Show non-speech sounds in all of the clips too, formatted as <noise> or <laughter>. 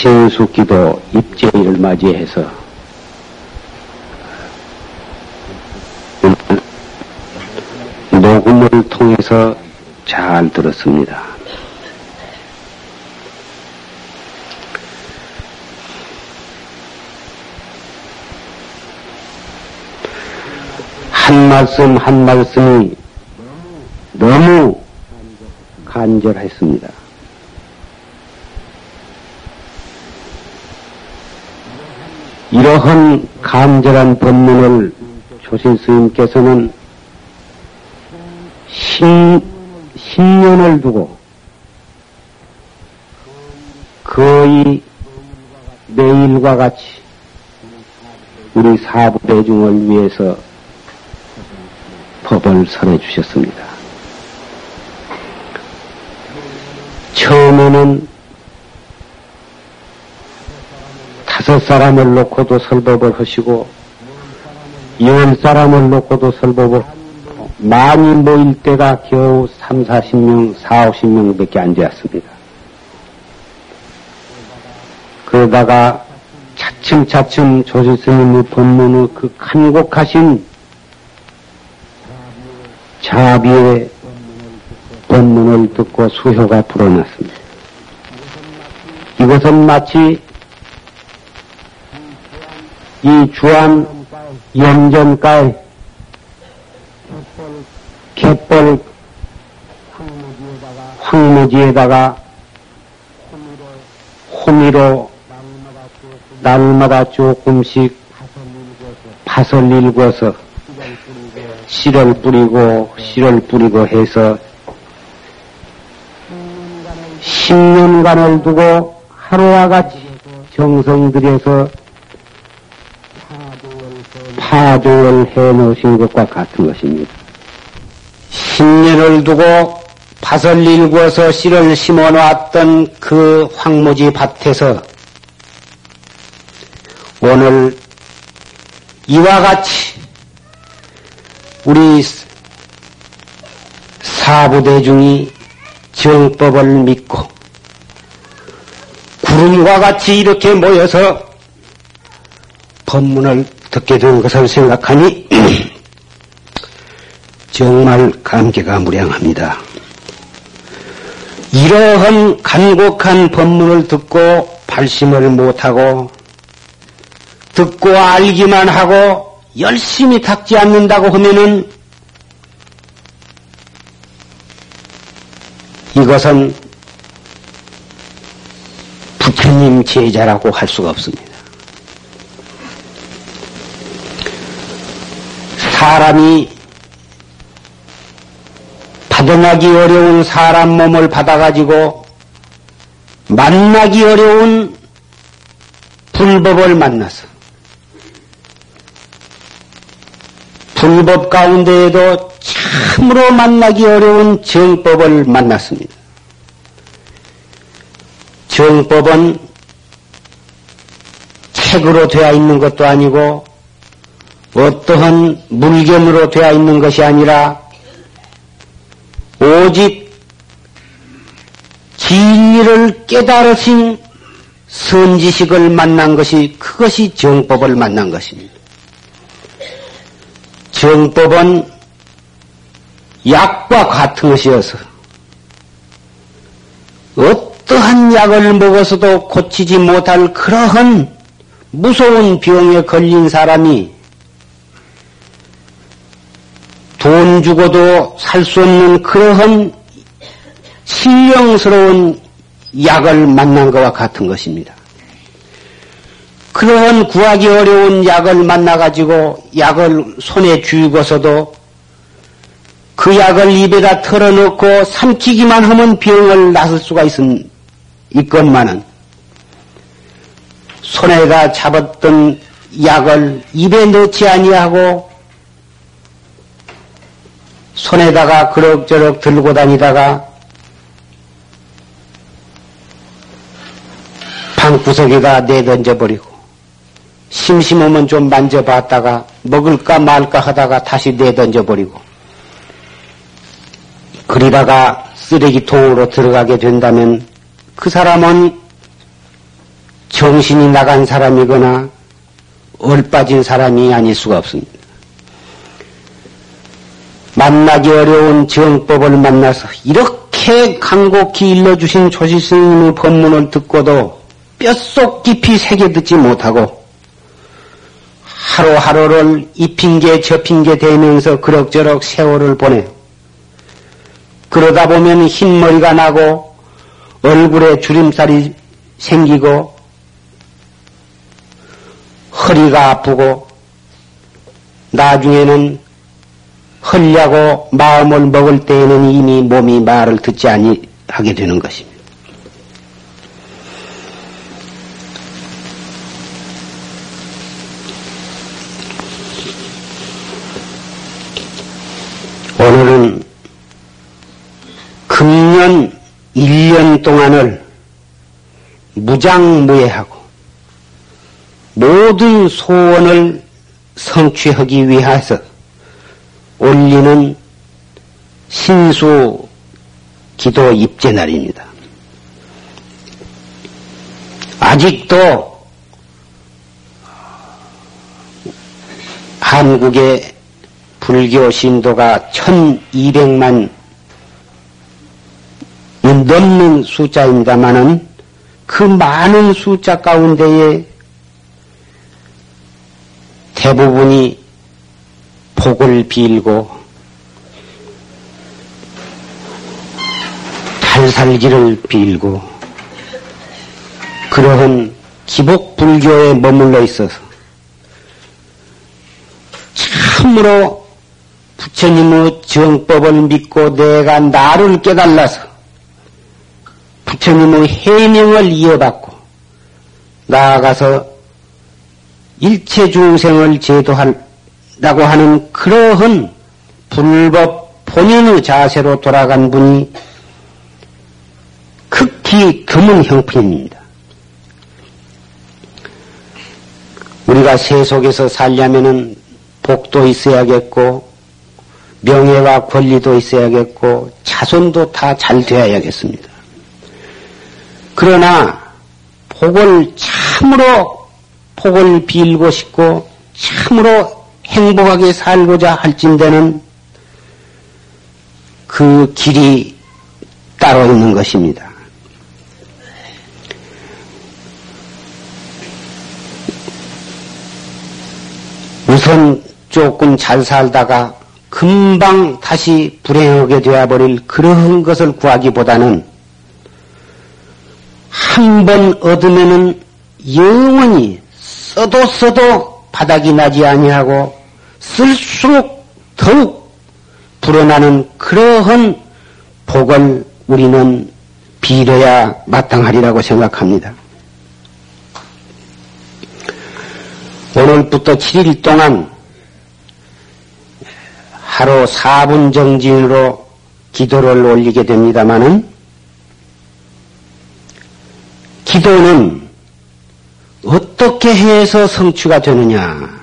신수기도 입제일을 맞이해서 녹음을 통해서 잘 들었습니다. 한 말씀 한 말씀이 너무 간절했습니다. 이러한 간절한 법문을 조신 스님께서는 10, 10년을 두고 거의 매일과 같이 우리 사부대중을 위해서 법을 설해 주셨습니다. 처음에는 다섯 사람을 놓고도 설법을 하시고 열 사람을 놓고도 설법을 많이 모일 때가 겨우 3, 40명, 4, 50명 밖에 안 되었습니다. 그러다가 차츰차츰 조실스님의 법문의 그 간곡하신 자비의 법문을 듣고 수효가 불어났습니다. 이것은 마치 이 주안 영전가에 갯벌 황무지에다가 호미로 날마다 조금씩 팥을 일궈서 씨를 뿌리고 씨를 뿌리고 해서 10년간을 두고 하루와 같이 정성 들여서 파종을 해 놓으신 것과 같은 것입니다. 10년을 두고 밭을 일구어서 씨를 심어 놓았던 그 황무지 밭에서 오늘 이와 같이 우리 사부대중이 정법을 믿고 구름과 같이 이렇게 모여서 법문을 듣게 된 것을 생각하니 <clears throat> 정말 감개가 무량합니다. 이러한 간곡한 법문을 듣고 발심을 못하고 듣고 알기만 하고 열심히 닦지 않는다고 하면은 이것은 부처님 제자라고 할 수가 없습니다. 사람이 받아나기 어려운 사람 몸을 받아가지고 만나기 어려운 불법을 만나서 불법 가운데에도 참으로 만나기 어려운 정법을 만났습니다. 정법은 책으로 되어 있는 것도 아니고 어떠한 물견으로 되어 있는 것이 아니라 오직 진리를 깨달으신 선지식을 만난 것이 그것이 정법을 만난 것입니다. 정법은 약과 같은 것이어서 어떠한 약을 먹어서도 고치지 못할 그러한 무서운 병에 걸린 사람이 돈 주고도 살 수 없는 그러한 신령스러운 약을 만난 것과 같은 것입니다. 그러한 구하기 어려운 약을 만나가지고 약을 손에 쥐고서도 그 약을 입에다 털어놓고 삼키기만 하면 병을 낫을 수가 있, 있건만은 손에다 잡았던 약을 입에 넣지 아니하고 손에다가 그럭저럭 들고 다니다가 방구석에다 내던져 버리고 심심하면 좀 만져봤다가 먹을까 말까 하다가 다시 내던져 버리고 그러다가 쓰레기통으로 들어가게 된다면 그 사람은 정신이 나간 사람이거나 얼빠진 사람이 아닐 수가 없습니다. 만나기 어려운 정법을 만나서 이렇게 간곡히 일러주신 조실스님의 법문을 듣고도 뼛속 깊이 새겨듣지 못하고 하루하루를 저 핑계 대면서 그럭저럭 세월을 보내 그러다 보면 흰머리가 나고 얼굴에 주름살이 생기고 허리가 아프고 나중에는 헐려고 마음을 먹을 때에는 이미 몸이 말을 듣지 아니 하게 되는 것입니다. 오늘은 금년 1년 동안을 무장무예하고 모든 소원을 성취하기 위해서 올리는 신수 기도 입제 날입니다. 아직도 한국의 불교 신도가 1200만 넘는 숫자입니다만은 그 많은 숫자 가운데에 대부분이 복을 빌고 달살기를 빌고 그러한 기복 불교에 머물러 있어서 참으로 부처님의 정법을 믿고 내가 나를 깨달아서 부처님의 해명을 이어받고 나아가서 일체 중생을 제도한 다고 하는 그러한 불법 본연의 자세로 돌아간 분이 극히 드문 형편입니다. 우리가 세속에서 살려면은 복도 있어야겠고 명예와 권리도 있어야겠고 자손도 다 잘 되어야겠습니다. 그러나 복을 참으로 복을 빌고 싶고 참으로 행복하게 살고자 할진대는 그 길이 따로 있는 것입니다. 우선 조금 잘 살다가 금방 다시 불행하게 되어버릴 그런 것을 구하기보다는 한 번 얻으면은 영원히 써도 써도 바닥이 나지 아니하고 쓸수록 더욱 불어나는 그러한 복을 우리는 빌어야 마땅하리라고 생각합니다. 오늘부터 7일 동안 하루 4분 정진으로 기도를 올리게 됩니다마는 기도는 어떻게 해서 성취가 되느냐?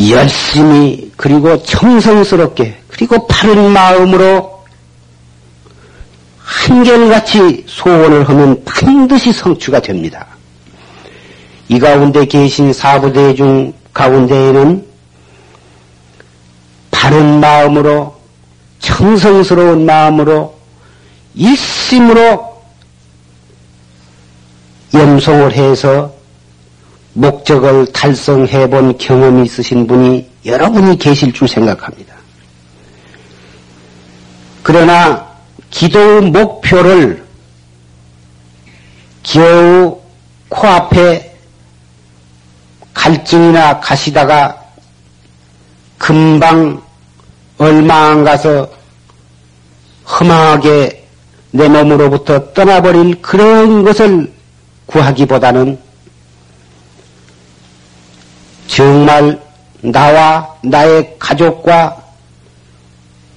열심히 그리고 정성스럽게 그리고 바른 마음으로 한결같이 소원을 하면 반드시 성취가 됩니다. 이 가운데 계신 사부대 중 가운데에는 바른 마음으로 청성스러운 마음으로 일심으로 염송을 해서 목적을 달성해 본 경험이 있으신 분이 여러분이 계실 줄 생각합니다. 그러나 기도의 목표를 겨우 코앞에 갈증이나 가시다가 금방 얼마 안 가서 험하게 내 몸으로부터 떠나버릴 그런 것을 구하기보다는 정말 나와 나의 가족과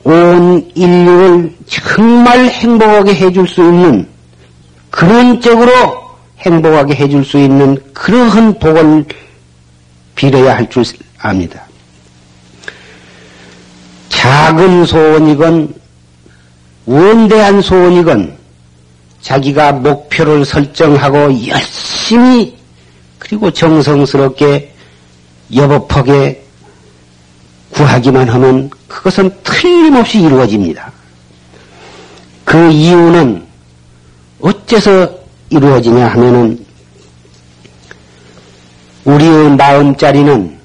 온 인류를 정말 행복하게 해줄 수 있는 쪽으로 행복하게 해줄 수 있는 그러한 복을 빌어야 할 줄 압니다. 작은 소원이건 원대한 소원이건 자기가 목표를 설정하고 열심히 그리고 정성스럽게 여법하게 구하기만 하면 그것은 틀림없이 이루어집니다. 그 이유는 어째서 이루어지냐 하면은 우리의 마음자리는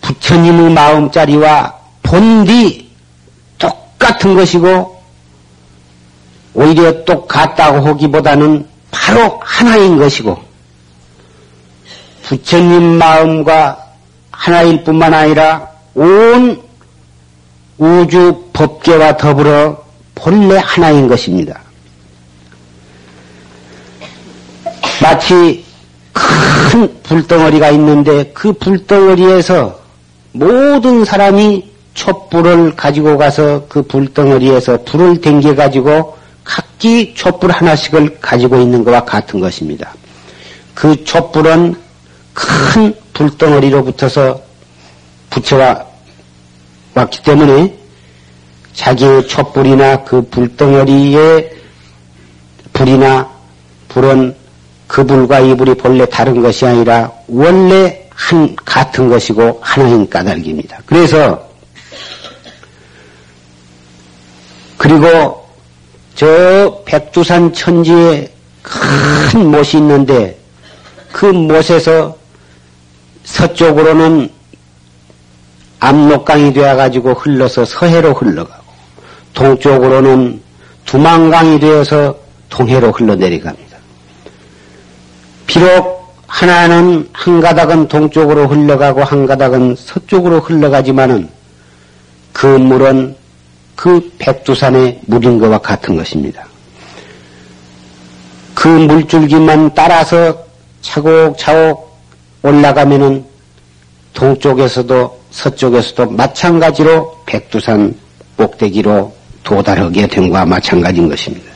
부처님의 마음자리와 본디 똑같은 것이고 오히려 똑같다고 하기보다는 바로 하나인 것이고 부처님 마음과 하나일 뿐만 아니라 온 우주 법계와 더불어 본래 하나인 것입니다. 마치 큰 불덩어리가 있는데 그 불덩어리에서 모든 사람이 촛불을 가지고 가서 그 불덩어리에서 불을 댕겨 가지고 각기 촛불 하나씩을 가지고 있는 것과 같은 것입니다. 그 촛불은 큰 불덩어리로 붙어서 붙여와 왔기 때문에 자기의 촛불이나 그 불덩어리의 불이나 불은 그 불과 이 불이 본래 다른 것이 아니라 원래 한 같은 것이고 하나인 까닭입니다. 그래서 그리고 저 백두산 천지에 큰 못이 있는데 그 못에서 서쪽으로는 압록강이 되어가지고 흘러서 서해로 흘러가고 동쪽으로는 두만강이 되어서 동해로 흘러내려갑니다. 비록 하나는 한 가닥은 동쪽으로 흘러가고 한 가닥은 서쪽으로 흘러가지만은 그 물은 그 백두산의 물인 것과 같은 것입니다. 그 물줄기만 따라서 차곡차곡 올라가면은 동쪽에서도 서쪽에서도 마찬가지로 백두산 꼭대기로 도달하게 된과 마찬가지인 것입니다.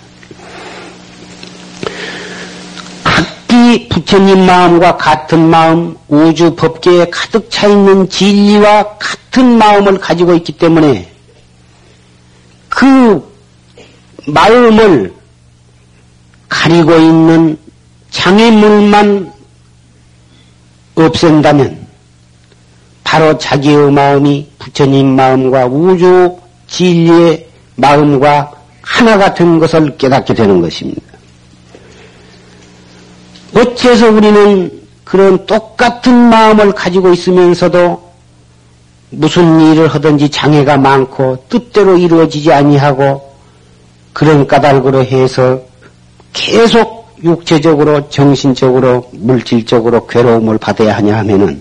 각기 부처님 마음과 같은 마음, 우주 법계에 가득 차 있는 진리와 같은 마음을 가지고 있기 때문에 그 마음을 가리고 있는 장애물만 없앤다면 바로 자기의 마음이 부처님 마음과 우주 진리의 마음과 하나가 된 것을 깨닫게 되는 것입니다. 어째서 우리는 그런 똑같은 마음을 가지고 있으면서도 무슨 일을 하든지 장애가 많고 뜻대로 이루어지지 아니하고 그런 까닭으로 해서 계속 육체적으로 정신적으로 물질적으로 괴로움을 받아야 하냐 하면은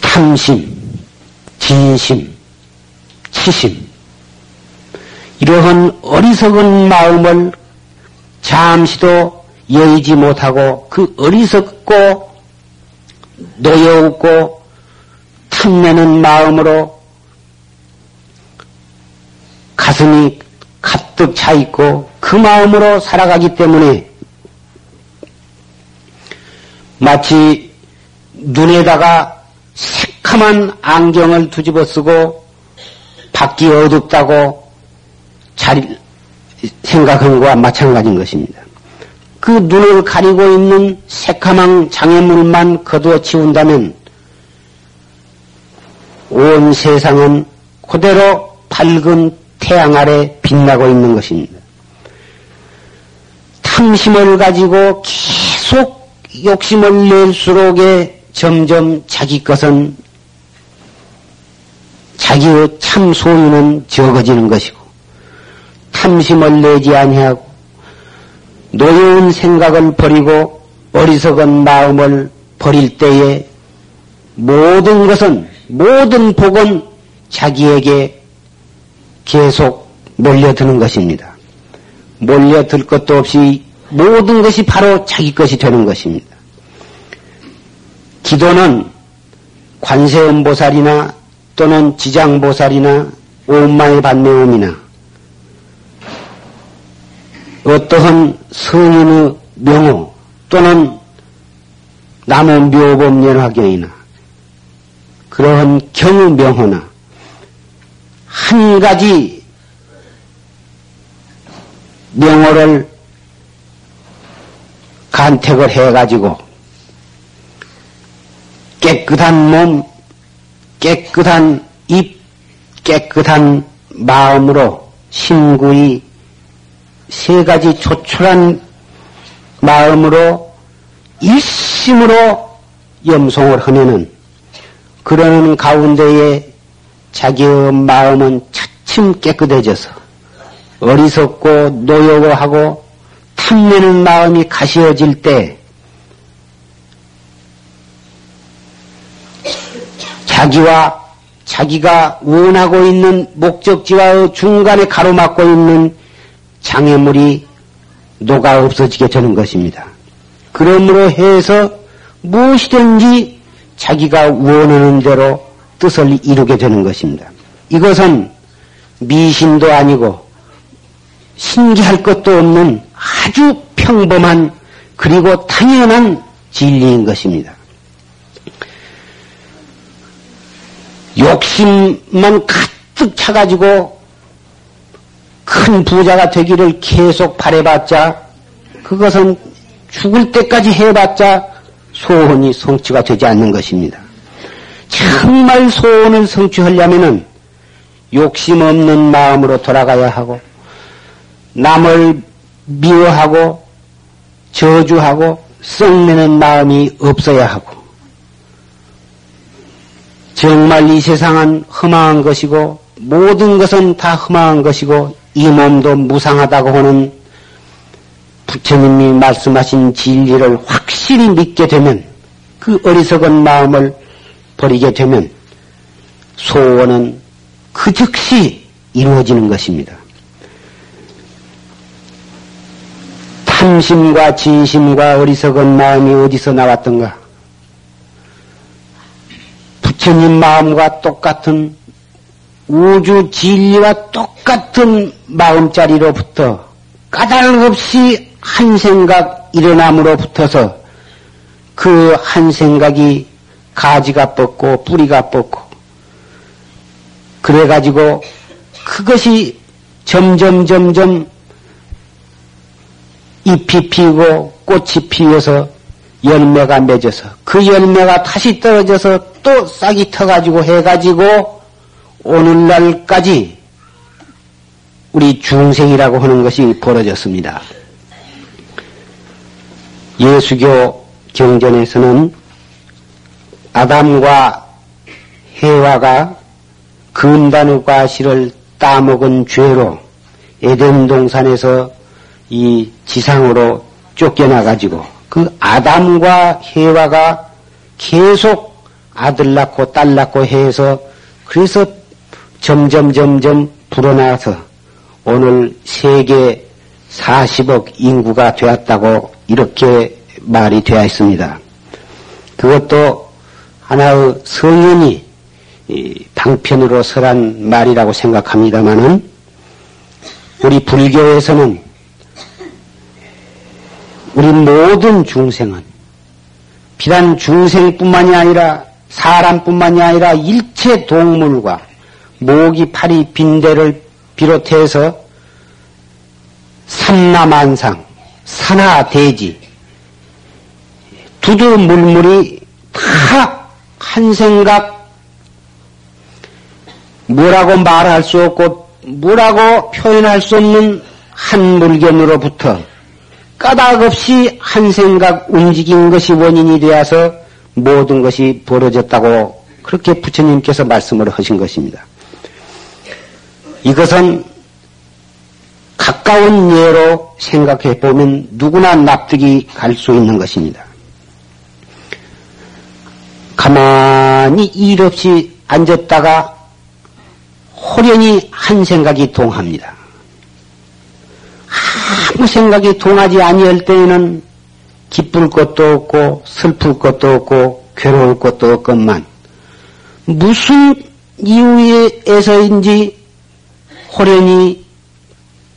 탐심, 진심, 치심 이러한 어리석은 마음을 잠시도 여의지 못하고 그 어리석고 노여웃고 탐내는 마음으로 가슴이 가득 차 있고 그 마음으로 살아가기 때문에 마치 눈에다가 새카만 안경을 뒤집어 쓰고 밖이 어둡다고 잘 생각한 것과 마찬가지인 것입니다. 그 눈을 가리고 있는 새카만 장애물만 거두어 치운다면 온 세상은 그대로 밝은 태양 아래 빛나고 있는 것입니다. 탐심을 가지고 계속 욕심을 낼수록에 점점 자기 것은 자기의 참 소유는 적어지는 것이고 탐심을 내지 아니하고 노여운 생각을 버리고 어리석은 마음을 버릴 때에 모든 것은 모든 복은 자기에게 계속 몰려드는 것입니다. 몰려들 것도 없이 모든 것이 바로 자기 것이 되는 것입니다. 기도는 관세음보살이나 또는 지장보살이나 오마의 반매음이나 어떠한 성인의 명호 또는 남의 묘법연화경이나 그러한 경의 명호나 한 가지 명호를 간택을 해가지고 깨끗한 몸, 깨끗한 입, 깨끗한 마음으로 신구이 세 가지 조촐한 마음으로 일심으로 염송을 하면은 그러는 가운데에 자기의 마음은 차츰 깨끗해져서 어리석고 노여워 하고 탐내는 마음이 가시어질 때 자기와 자기가 원하고 있는 목적지와의 중간에 가로막고 있는 장애물이 녹아 없어지게 되는 것입니다. 그러므로 해서 무엇이든지 자기가 원하는 대로 뜻을 이루게 되는 것입니다. 이것은 미신도 아니고 신기할 것도 없는 아주 평범한 그리고 당연한 진리인 것입니다. 욕심만 가득 차가지고 큰 부자가 되기를 계속 바래봤자 그것은 죽을 때까지 해봤자 소원이 성취가 되지 않는 것입니다. 정말 소원을 성취하려면은 욕심 없는 마음으로 돌아가야 하고 남을 미워하고 저주하고 썩내는 마음이 없어야 하고 정말 이 세상은 흠망한 것이고 모든 것은 다 흠망한 것이고 이 몸도 무상하다고 하는 부처님이 말씀하신 진리를 확실히 믿게 되면 그 어리석은 마음을 버리게 되면 소원은 그 즉시 이루어지는 것입니다. 탐심과 진심과 어리석은 마음이 어디서 나왔던가? 부처님 마음과 똑같은 우주 진리와 똑같은 마음자리로부터 까닭 없이 한 생각 일어남으로 붙어서 그 한 생각이 가지가 뻗고 뿌리가 뻗고 그래가지고 그것이 점점 점점 잎이 피고 꽃이 피어서 열매가 맺어서 그 열매가 다시 떨어져서 또 싹이 터가지고 해가지고 오늘날까지 우리 중생이라고 하는 것이 벌어졌습니다. 예수교 경전에서는 아담과 해와가 근단의 과실을 따먹은 죄로 에덴 동산에서 이 지상으로 쫓겨나가지고 그 아담과 해와가 계속 아들 낳고 딸 낳고 해서 그래서 점점 점점 불어나서 오늘 세계 40억 인구가 되었다고 이렇게 말이 되어 있습니다. 그것도 하나의 성현이 방편으로 설한 말이라고 생각합니다만은 우리 불교에서는 우리 모든 중생은 비단 중생뿐만이 아니라 사람뿐만이 아니라 일체 동물과 모기, 파리, 빈대를 비롯해서 산나만상, 산하, 대지, 두두 물물이 다 한 생각 뭐라고 말할 수 없고 뭐라고 표현할 수 없는 한 물견으로부터 까닭 없이 한 생각 움직인 것이 원인이 되어서 모든 것이 벌어졌다고 그렇게 부처님께서 말씀을 하신 것입니다. 이것은 가까운 예로 생각해 보면 누구나 납득이 갈 수 있는 것입니다. 가만히 일 없이 앉았다가 호련히 한 생각이 동합니다. 아무 생각이 동하지 아니할 때에는 기쁠 것도 없고 슬플 것도 없고 괴로울 것도 없건만 무슨 이유에서인지 호련히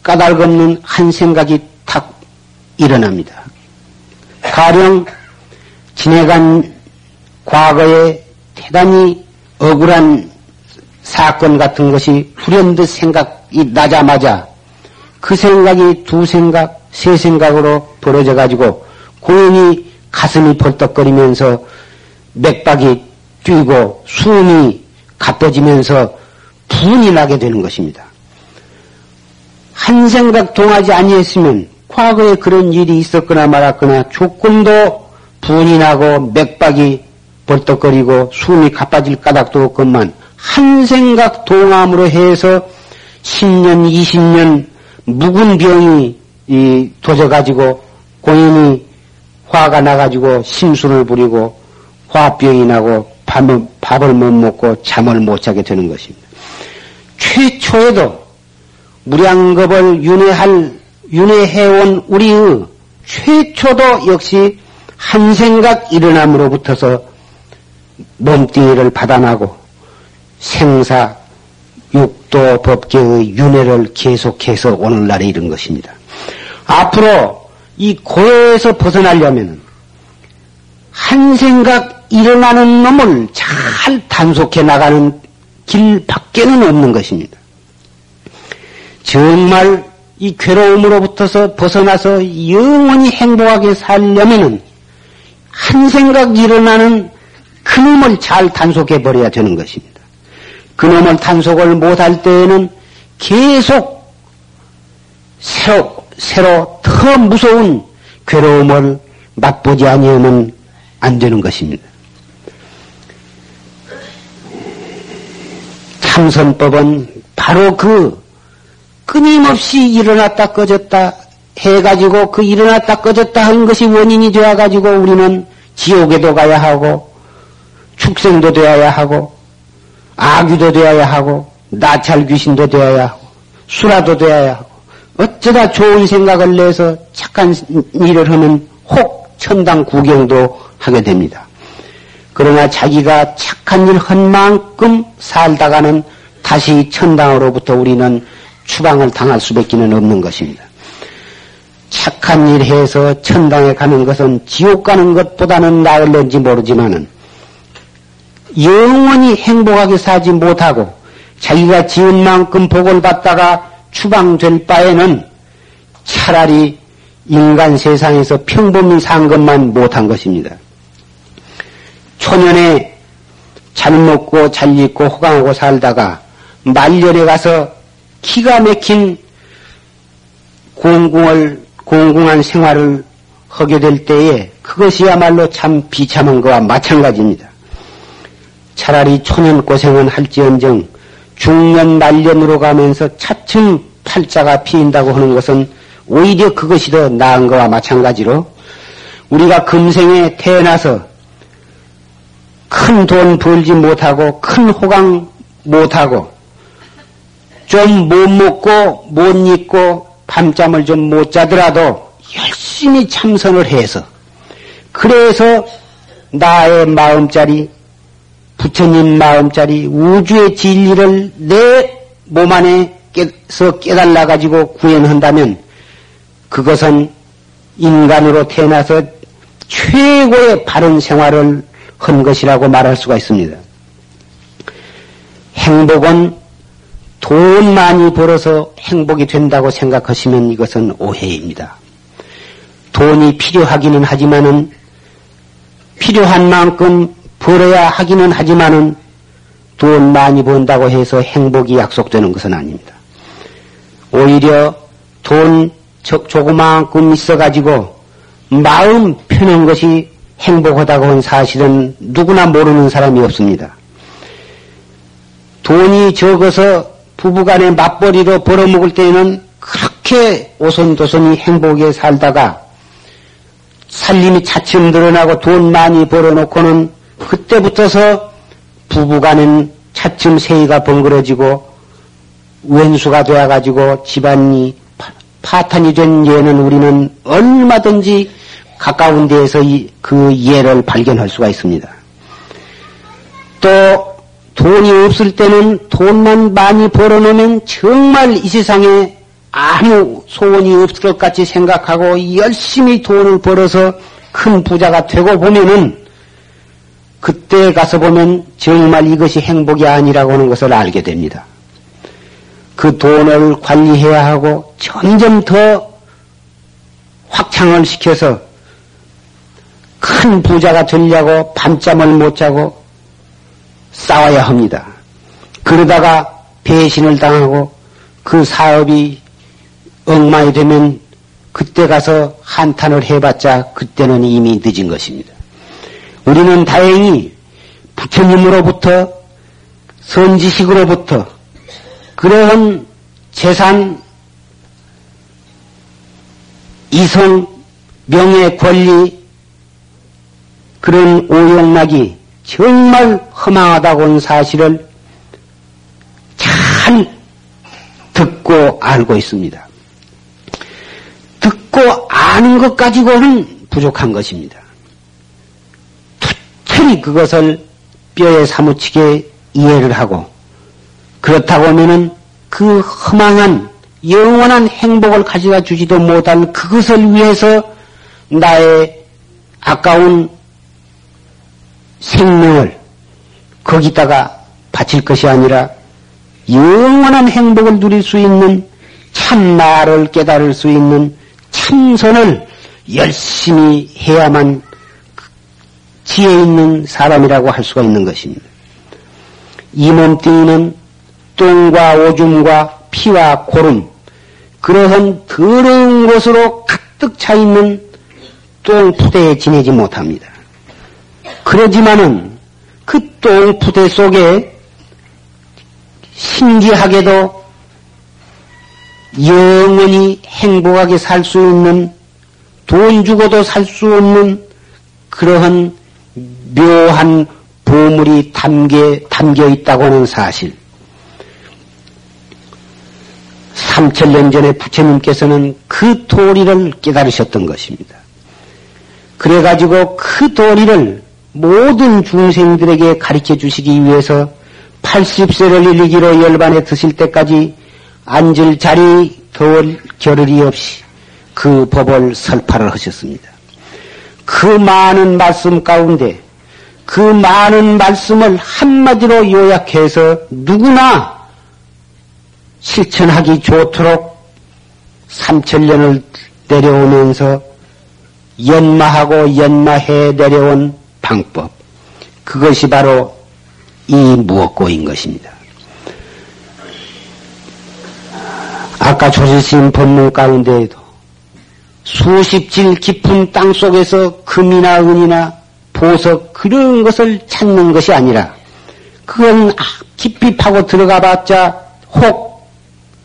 까닭없는 한 생각이 탁 일어납니다. 가령 지내간 과거에 대단히 억울한 사건 같은 것이 불현듯 생각이 나자마자 그 생각이 두 생각, 세 생각으로 벌어져 가지고 고연히 가슴이 벌떡거리면서 맥박이 뛰고 숨이 가빠지면서 분이 나게 되는 것입니다. 한 생각 동하지 아니했으면 과거에 그런 일이 있었거나 말았거나 조금도 분이 나고 맥박이 벌떡거리고 숨이 가빠질 까닭도 없건만 한 생각 동함으로 해서 10년, 20년 묵은 병이 도져가지고 고인이 화가 나가지고 심술을 부리고 화병이 나고 밥을, 밥을 못 먹고 잠을 못 자게 되는 것입니다. 최초에도 무량겁을 윤회할, 윤회해온 우리의 최초도 역시 한 생각 일어남으로부터서 몸뚱이를 받아나고 생사, 육도 법계의 윤회를 계속해서 오늘날에 이른 것입니다. 앞으로 이 고해에서 벗어나려면 한 생각 일어나는 놈을 잘 단속해 나가는 길 밖에는 없는 것입니다. 정말 이 괴로움으로부터서 벗어나서 영원히 행복하게 살려면은 한 생각 일어나는 그놈을 잘 단속해 버려야 되는 것입니다. 그놈을 단속을 못할 때에는 계속 새로 새로 더 무서운 괴로움을 맛보지 아니하면 안 되는 것입니다. 참선법은 바로 그 끊임없이 일어났다 꺼졌다 해가지고 그 일어났다 꺼졌다 한 것이 원인이 되어가지고 우리는 지옥에도 가야 하고 축생도 되어야 하고 아귀도 되어야 하고 나찰 귀신도 되어야 하고 수라도 되어야 하고 어쩌다 좋은 생각을 내서 착한 일을 하면 혹 천당 구경도 하게 됩니다. 그러나 자기가 착한 일 한 만큼 살다가는 다시 천당으로부터 우리는 추방을 당할 수밖에 없는 것입니다. 착한 일 해서 천당에 가는 것은 지옥 가는 것보다는 나을런지 모르지만은 영원히 행복하게 살지 못하고 자기가 지은 만큼 복을 받다가 추방될 바에는 차라리 인간 세상에서 평범히 산 것만 못한 것입니다. 초년에 잘 먹고 잘 입고 호강하고 살다가 말년에 가서 기가 막힌 공공을 공공한 생활을 하게 될 때에 그것이야말로 참 비참한 것과 마찬가지입니다. 차라리 초년 고생은 할지언정 중년 말년으로 가면서 차츰 팔자가 피인다고 하는 것은 오히려 그것이 더 나은 것과 마찬가지로 우리가 금생에 태어나서 큰 돈 벌지 못하고 큰 호강 못하고 좀 못 먹고 못 입고 밤잠을 좀 못 자더라도 열심히 참선을 해서 그래서 나의 마음자리 부처님 마음자리 우주의 진리를 내 몸 안에서 깨달아 가지고 구현한다면 그것은 인간으로 태어나서 최고의 바른 생활을 한 것이라고 말할 수가 있습니다. 행복은 돈 많이 벌어서 행복이 된다고 생각하시면 이것은 오해입니다. 돈이 필요하기는 하지만은 필요한 만큼 벌어야 하기는 하지만은 돈 많이 번다고 해서 행복이 약속되는 것은 아닙니다. 오히려 돈 조그만큼 있어가지고 마음 편한 것이 행복하다고 한 사실은 누구나 모르는 사람이 없습니다. 돈이 적어서 부부간에 맞벌이로 벌어먹을 때에는 그렇게 오손도손이 행복하게 살다가 살림이 차츰 늘어나고 돈 많이 벌어놓고는 그때부터서 부부간은 차츰 세이가 번거러지고 왼수가 되어가지고 집안이 파탄이 된 예는 우리는 얼마든지 가까운 데에서 그 예를 발견할 수가 있습니다. 또 돈이 없을 때는 돈만 많이 벌어놓으면 정말 이 세상에 아무 소원이 없을 것 같이 생각하고 열심히 돈을 벌어서 큰 부자가 되고 보면은 그때 가서 보면 정말 이것이 행복이 아니라고 하는 것을 알게 됩니다. 그 돈을 관리해야 하고 점점 더 확장을 시켜서 큰 부자가 되려고 밤잠을 못 자고 싸워야 합니다. 그러다가 배신을 당하고 그 사업이 엉망이 되면 그때 가서 한탄을 해봤자 그때는 이미 늦은 것입니다. 우리는 다행히 부처님으로부터 선지식으로부터 그러한 재산, 이성, 명예, 권리, 그런 오용락이 정말 허망하다고는 사실을 잘 듣고 알고 있습니다. 듣고 아는 것 가지고는 부족한 것입니다. 투철히 그것을 뼈에 사무치게 이해를 하고 그렇다고 하면은 그 허망한 영원한 행복을 가져다 주지도 못한 그것을 위해서 나의 아까운 생명을 거기다가 바칠 것이 아니라 영원한 행복을 누릴 수 있는 참나를 깨달을 수 있는 참선을 열심히 해야만 지혜 있는 사람이라고 할 수가 있는 것입니다. 이 몸뚱이는 똥과 오줌과 피와 고름, 그러한 더러운 곳으로 가득 차 있는 똥푸대에 지내지 못합니다. 그러지만은 그 똥푸대 속에 신기하게도 영원히 행복하게 살 수 있는 돈 주고도 살 수 없는 그러한 묘한 보물이 담겨, 담겨 있다고 하는 사실. 3천년 전에 부처님께서는 그 도리를 깨달으셨던 것입니다. 그래가지고 그 도리를 모든 중생들에게 가르쳐 주시기 위해서 80세를 일기로 열반에 드실 때까지 앉을 자리 덜 겨를이 없이 그 법을 설파를 하셨습니다. 그 많은 말씀 가운데 그 많은 말씀을 한마디로 요약해서 누구나 실천하기 좋도록 3천년을 내려오면서 연마하고 연마해 내려온 방법. 그것이 바로 이 무엇고인 것입니다. 아까 조지신 법문 가운데에도 수십 질 깊은 땅 속에서 금이나 은이나 보석 그런 것을 찾는 것이 아니라 그건 깊이 파고 들어가 봤자 혹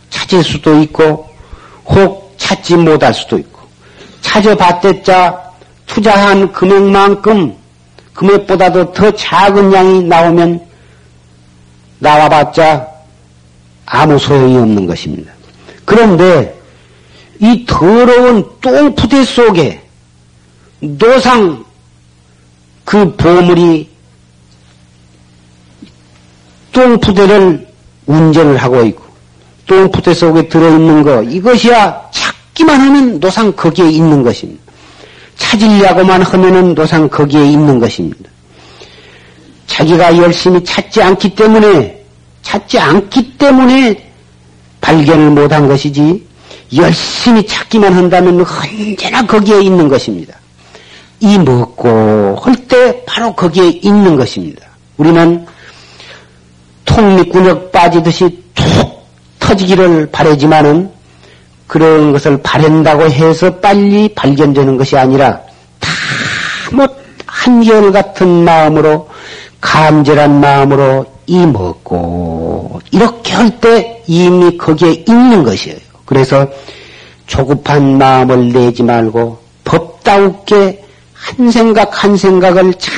찾을 수도 있고 혹 찾지 못할 수도 있고 찾아봤댔자 투자한 금액만큼 금액보다도 더 작은 양이 나오면 나와봤자 아무 소용이 없는 것입니다. 그런데 이 더러운 똥푸대 속에 노상 그 보물이 똥푸대를 운전을 하고 있고 똥푸대 속에 들어있는 거 이것이야 찾기만 하면 노상 거기에 있는 것입니다. 찾으려고만 하면은 노상 거기에 있는 것입니다. 자기가 열심히 찾지 않기 때문에 찾지 않기 때문에 발견을 못한 것이지 열심히 찾기만 한다면 언제나 거기에 있는 것입니다. 이 먹고 할 때 바로 거기에 있는 것입니다. 우리는 통미꾼역 빠지듯이 툭 터지기를 바라지만은 그런 것을 바란다고 해서 빨리 발견되는 것이 아니라 다뭐 한결 같은 마음으로 감절한 마음으로 이 먹고 이렇게 할 때 이미 거기에 있는 것이에요. 그래서 조급한 마음을 내지 말고 법다우게 한 생각 한 생각을 잘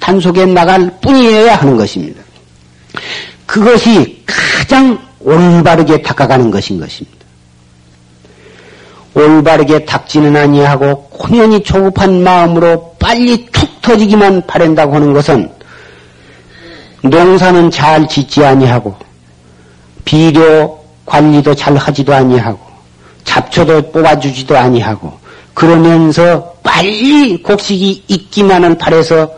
단속해 나갈 뿐이어야 하는 것입니다. 그것이 가장 올바르게 닦아가는 것인 것입니다. 올바르게 닦지는 아니하고 고연히 조급한 마음으로 빨리 툭 터지기만 바란다고 하는 것은 농사는 잘 짓지 아니하고 비료 관리도 잘 하지도 아니하고 잡초도 뽑아주지도 아니하고 그러면서 빨리 곡식이 있기만을 바래서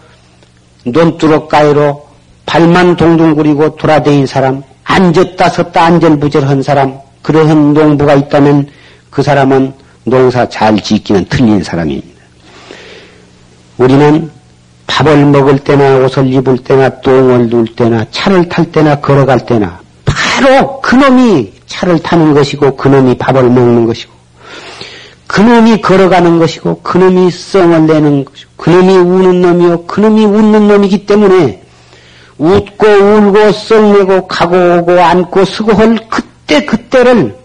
논두럭 가위로 발만 동동구리고 돌아다닌 사람 앉았다 섰다 안절부절한 사람, 그러한 농부가 있다면 그 사람은 농사 잘 짓기는 틀린 사람입니다. 우리는 밥을 먹을 때나 옷을 입을 때나 똥을 눌 때나 차를 탈 때나 걸어갈 때나 바로 그놈이 차를 타는 것이고 그놈이 밥을 먹는 것이고 그놈이 걸어가는 것이고 그놈이 썽을 내는 것이고 그놈이 우는 놈이요 그놈이 웃는 놈이기 때문에 웃고 울고 썩내고 가고 오고 앉고 서고 할 그때 그때를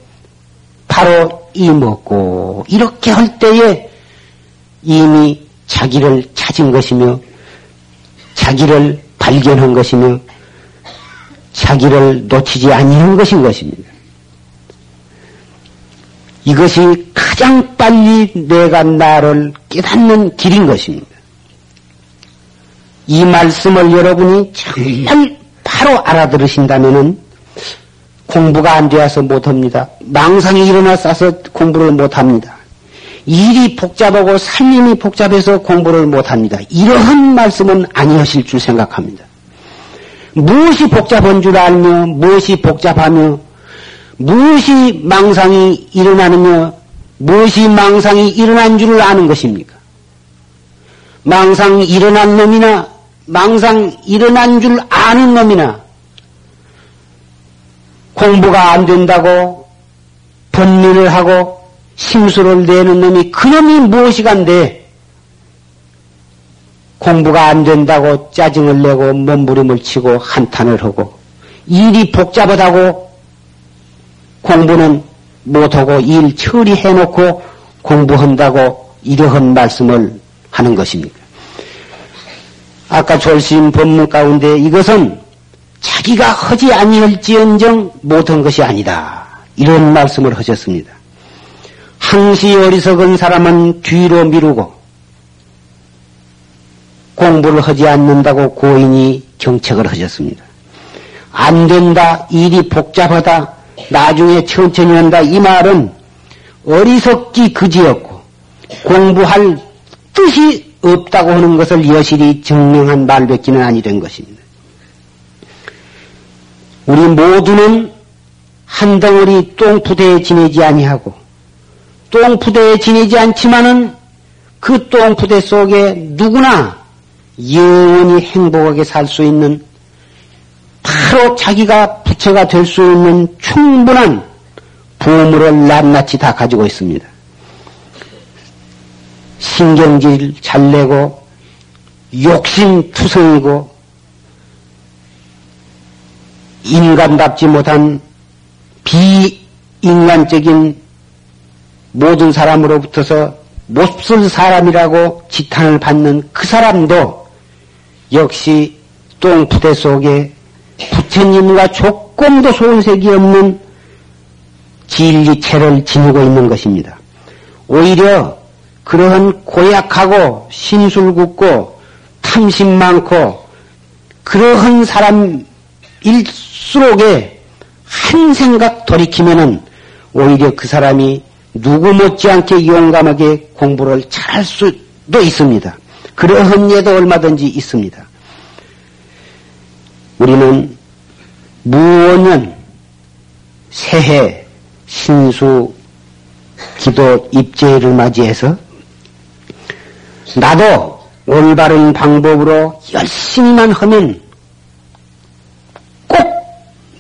바로 이먹고 이렇게 할 때에 이미 자기를 찾은 것이며 자기를 발견한 것이며 자기를 놓치지 아니한 것인 것입니다. 이것이 가장 빨리 내가 나를 깨닫는 길인 것입니다. 이 말씀을 여러분이 정말 바로 알아들으신다면 공부가 안 되어서 못합니다. 망상이 일어나 싸서 공부를 못합니다. 일이 복잡하고 살림이 복잡해서 공부를 못합니다. 이러한 말씀은 아니하실 줄 생각합니다. 무엇이 복잡한 줄 알며 무엇이 복잡하며 무엇이 망상이 일어나느냐 무엇이 망상이 일어난 줄을 아는 것입니까? 망상이 일어난 놈이나 망상 일어난 줄 아는 놈이나 공부가 안 된다고 번민을 하고 심수를 내는 놈이 그놈이 무엇이간데 공부가 안 된다고 짜증을 내고 몸부림을 치고 한탄을 하고 일이 복잡하다고 공부는 못하고 일 처리해놓고 공부한다고 이러한 말씀을 하는 것입니다. 아까 졸심 법문 가운데 이것은 자기가 하지 아니할지언정 못한 것이 아니다. 이런 말씀을 하셨습니다. 항시 어리석은 사람은 뒤로 미루고 공부를 하지 않는다고 고인이 경책을 하셨습니다. 안 된다, 일이 복잡하다, 나중에 천천히 한다, 이 말은 어리석기 그지였고 공부할 뜻이 없다고 하는 것을 여실히 증명한 말밖기는 아니 된 것입니다. 우리 모두는 한 덩어리 똥푸대에 지내지 아니하고 똥푸대에 지내지 않지만은 그 똥푸대 속에 누구나 영원히 행복하게 살 수 있는 바로 자기가 부처가 될 수 있는 충분한 보물을 낱낱이 다 가지고 있습니다. 신경질 잘 내고 욕심 투성이고 인간답지 못한 비인간적인 모든 사람으로부터서 몹쓸 사람이라고 지탄을 받는 그 사람도 역시 똥푸대 속에 부처님과 조금도 소색이 없는 진리체를 지니고 있는 것입니다. 오히려 그러한 고약하고 신술궂고 탐심 많고 그러한 사람일수록에 한 생각 돌이키면은 오히려 그 사람이 누구 못지않게 용감하게 공부를 잘할 수도 있습니다. 그러한 예도 얼마든지 있습니다. 우리는 무언년 새해 신수 기도 입제를 맞이해서 나도 올바른 방법으로 열심히만 하면 꼭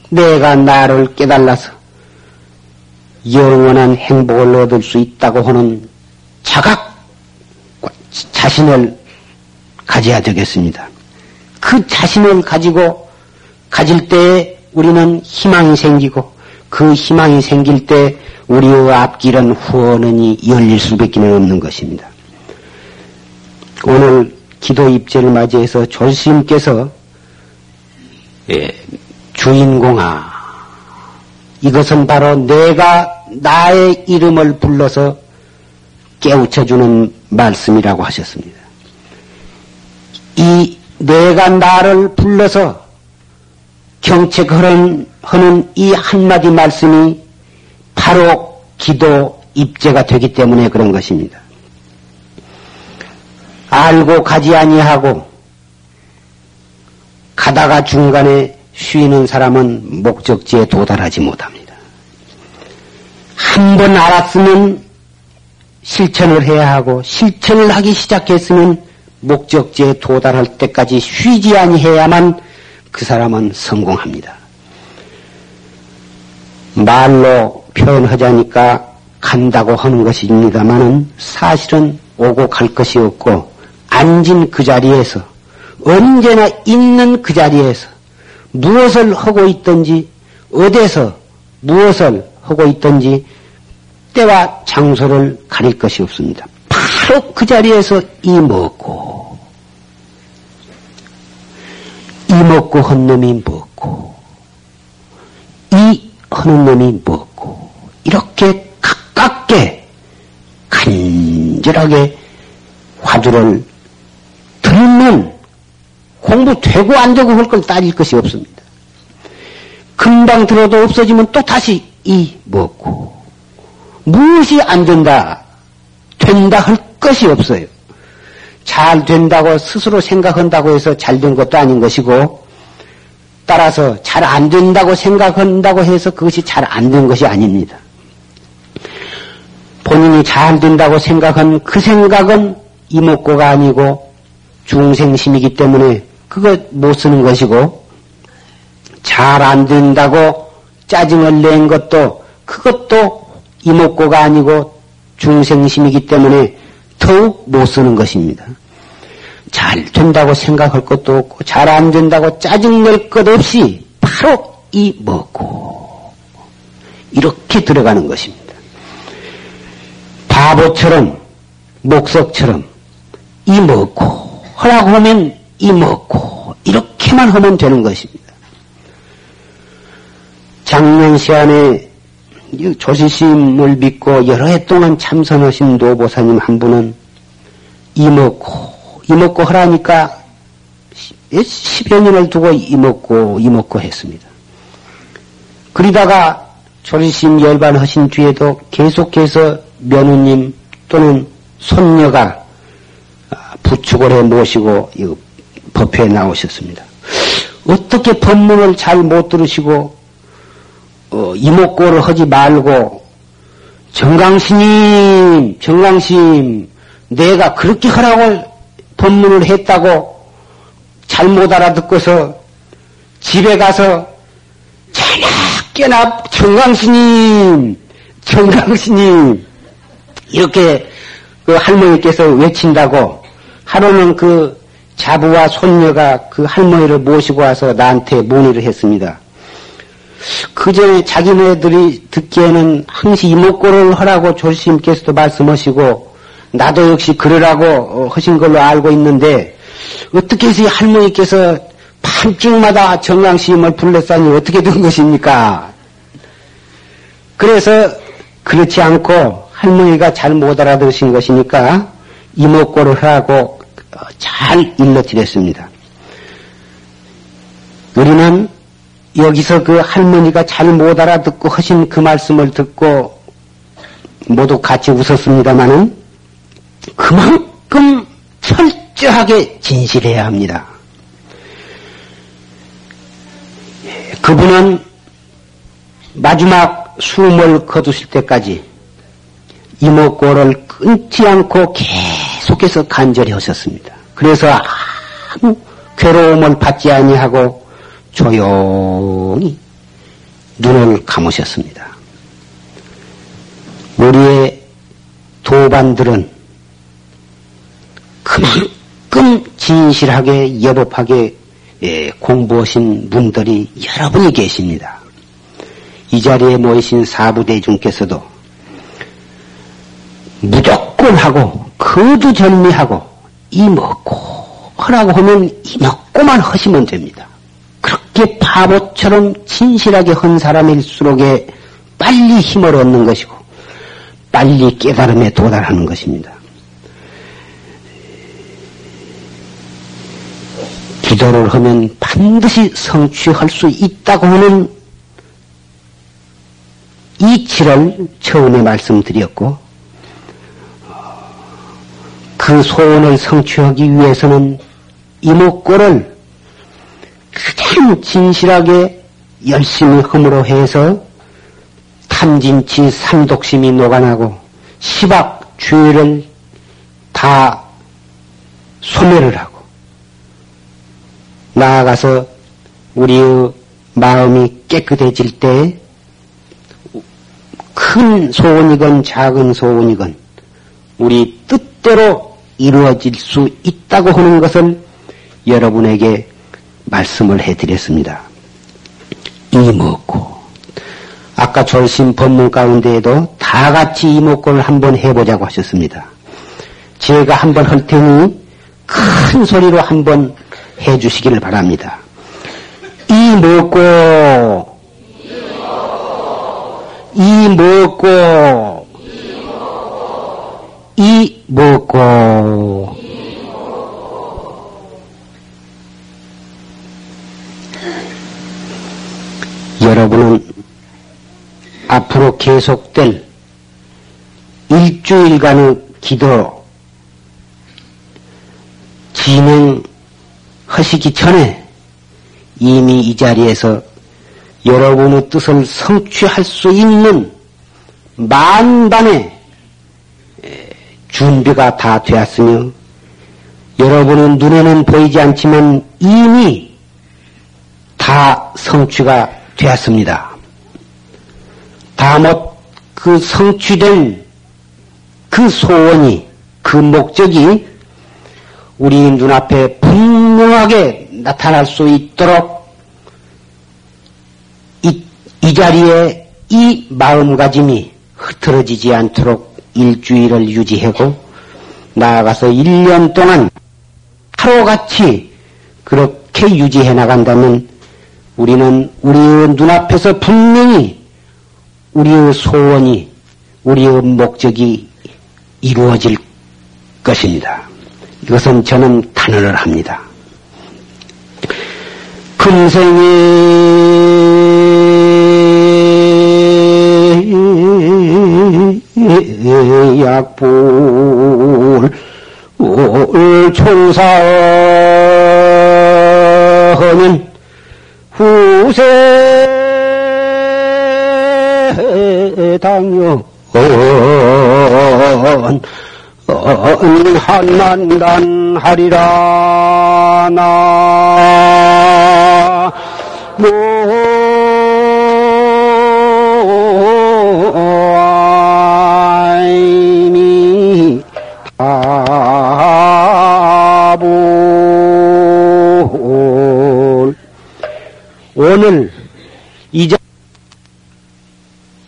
내가 나를 깨달아서 영원한 행복을 얻을 수 있다고 하는 자각, 자신을 가져야 되겠습니다. 그 자신을 가지고 가질 때 우리는 희망이 생기고 그 희망이 생길 때 우리의 앞길은 후원은이 열릴 수밖에 없는 것입니다. 오늘 기도 입제를 맞이해서 조스님께서 예, 주인공아 이것은 바로 내가 나의 이름을 불러서 깨우쳐주는 말씀이라고 하셨습니다. 이 내가 나를 불러서 경책하는 이 한마디 말씀이 바로 기도 입제가 되기 때문에 그런 것입니다. 알고 가지 아니하고 가다가 중간에 쉬는 사람은 목적지에 도달하지 못합니다. 한 번 알았으면 실천을 해야 하고 실천을 하기 시작했으면 목적지에 도달할 때까지 쉬지 아니해야만 그 사람은 성공합니다. 말로 표현하자니까 간다고 하는 것입니다만은 사실은 오고 갈 것이 없고 앉은 그 자리에서 언제나 있는 그 자리에서 무엇을 하고 있든지 어디서 무엇을 하고 있든지 때와 장소를 가릴 것이 없습니다. 바로 그 자리에서 이 먹고 이 먹고 한 놈이 먹고 이 하는 놈이 먹고 이렇게 가깝게 간절하게 화두를 들면 공부 되고 안 되고 할 걸 따질 것이 없습니다. 금방 들어도 없어지면 또 다시 이 먹고 무엇이 안 된다 된다 할 것이 없어요. 잘 된다고 스스로 생각한다고 해서 잘 된 것도 아닌 것이고 따라서 잘 안 된다고 생각한다고 해서 그것이 잘 안 된 것이 아닙니다. 본인이 잘 된다고 생각한 그 생각은 이목구가 아니고 중생심이기 때문에 그거 못 쓰는 것이고 잘 안 된다고 짜증을 낸 것도 그것도 이목구가 아니고 중생심이기 때문에 더욱 못 쓰는 것입니다. 잘 된다고 생각할 것도 없고 잘 안 된다고 짜증낼 것 없이 바로 이 먹고 이렇게 들어가는 것입니다. 바보처럼 목석처럼 이 먹고 하라고 하면 이 먹고 이렇게만 하면 되는 것입니다. 작년 시간에 조시심을 믿고 여러 해 동안 참선하신 노보사님 한 분은 이먹고 이먹고 하라니까 10여 년을 두고 이먹고 이먹고 했습니다. 그러다가 조리심 열반하신 뒤에도 계속해서 며느님 또는 손녀가 부축을 해 모시고 법회에 나오셨습니다. 어떻게 법문을 잘 못 들으시고 어, 이목고를 하지 말고 정강스님, 정강심, 내가 그렇게 하라고 법문을 했다고 잘못 알아듣고서 집에 가서 자나 깨나 정강스님, 정강스님 이렇게 그 할머니께서 외친다고 하루는 그 자부와 손녀가 그 할머니를 모시고 와서 나한테 문의를 했습니다. 그 전에 자기네들이 듣기에는 항시 이목고를 하라고 조심께서도 말씀하시고 나도 역시 그러라고 어, 하신 걸로 알고 있는데 어떻게 해서 할머니께서 밤중마다 정강시임을 불렀사니 어떻게 된 것입니까? 그래서 그렇지 않고 할머니가 잘 못 알아들으신 것이니까 이목고를 하라고 어, 잘 일러드렸습니다. 우리는 여기서 그 할머니가 잘 못 알아듣고 하신 그 말씀을 듣고 모두 같이 웃었습니다마는 그만큼 철저하게 진실해야 합니다. 그분은 마지막 숨을 거두실 때까지 이목고를 끊지 않고 계속해서 간절히 하셨습니다. 그래서 아무 괴로움을 받지 아니하고 조용히 눈을 감으셨습니다. 우리의 도반들은 그만큼 진실하게 여법하게 예, 공부하신 분들이 여러분이 계십니다. 이 자리에 모이신 사부대중께서도 무조건 하고 거두절미하고 이 먹고 하라고 하면 이 먹고만 하시면 됩니다. 바보처럼 진실하게 한 사람일수록에 빨리 힘을 얻는 것이고 빨리 깨달음에 도달하는 것입니다. 기도를 하면 반드시 성취할 수 있다고 하는 이치를 처음에 말씀드렸고 그 소원을 성취하기 위해서는 이목구를 가장 진실하게 열심히 흠으로 해서 탐진치 삼독심이 녹아나고 시박 죄를 다 소멸을 하고 나아가서 우리의 마음이 깨끗해질 때 큰 소원이건 작은 소원이건 우리 뜻대로 이루어질 수 있다고 하는 것을 여러분에게 말씀을 해드렸습니다. 이먹고 아까 졸심 법문 가운데에도 다 같이 이목구를 한번 해보자고 하셨습니다. 제가 한번 할 테니 큰 소리로 한번 해주시기를 바랍니다. 이먹고 이먹고 이먹고 여러분은 앞으로 계속될 일주일간의 기도 진행하시기 전에 이미 이 자리에서 여러분의 뜻을 성취할 수 있는 만반의 준비가 다 되었으며 여러분은 눈에는 보이지 않지만 이미 다 성취가 되었습니다. 다못 그 성취된 그 소원이 그 목적이 우리 눈앞에 분명하게 나타날 수 있도록 이, 이 자리에 이 마음가짐이 흐트러지지 않도록 일주일을 유지하고 나아가서 1년 동안 하루같이 그렇게 유지해 나간다면 우리는 우리의 눈앞에서 분명히 우리의 소원이, 우리의 목적이 이루어질 것입니다. 이것은 저는 단언을 합니다. 금생의 약불 총사하는 후세 당연 한만단하리라 나. 모아이니 다볼 오늘 이제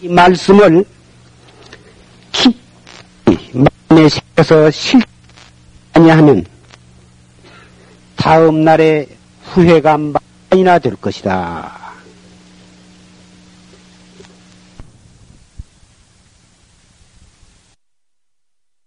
이 말씀을 깊이 마음에 새겨서 실천이 하면 다음 날에 후회가 많이나 될 것이다.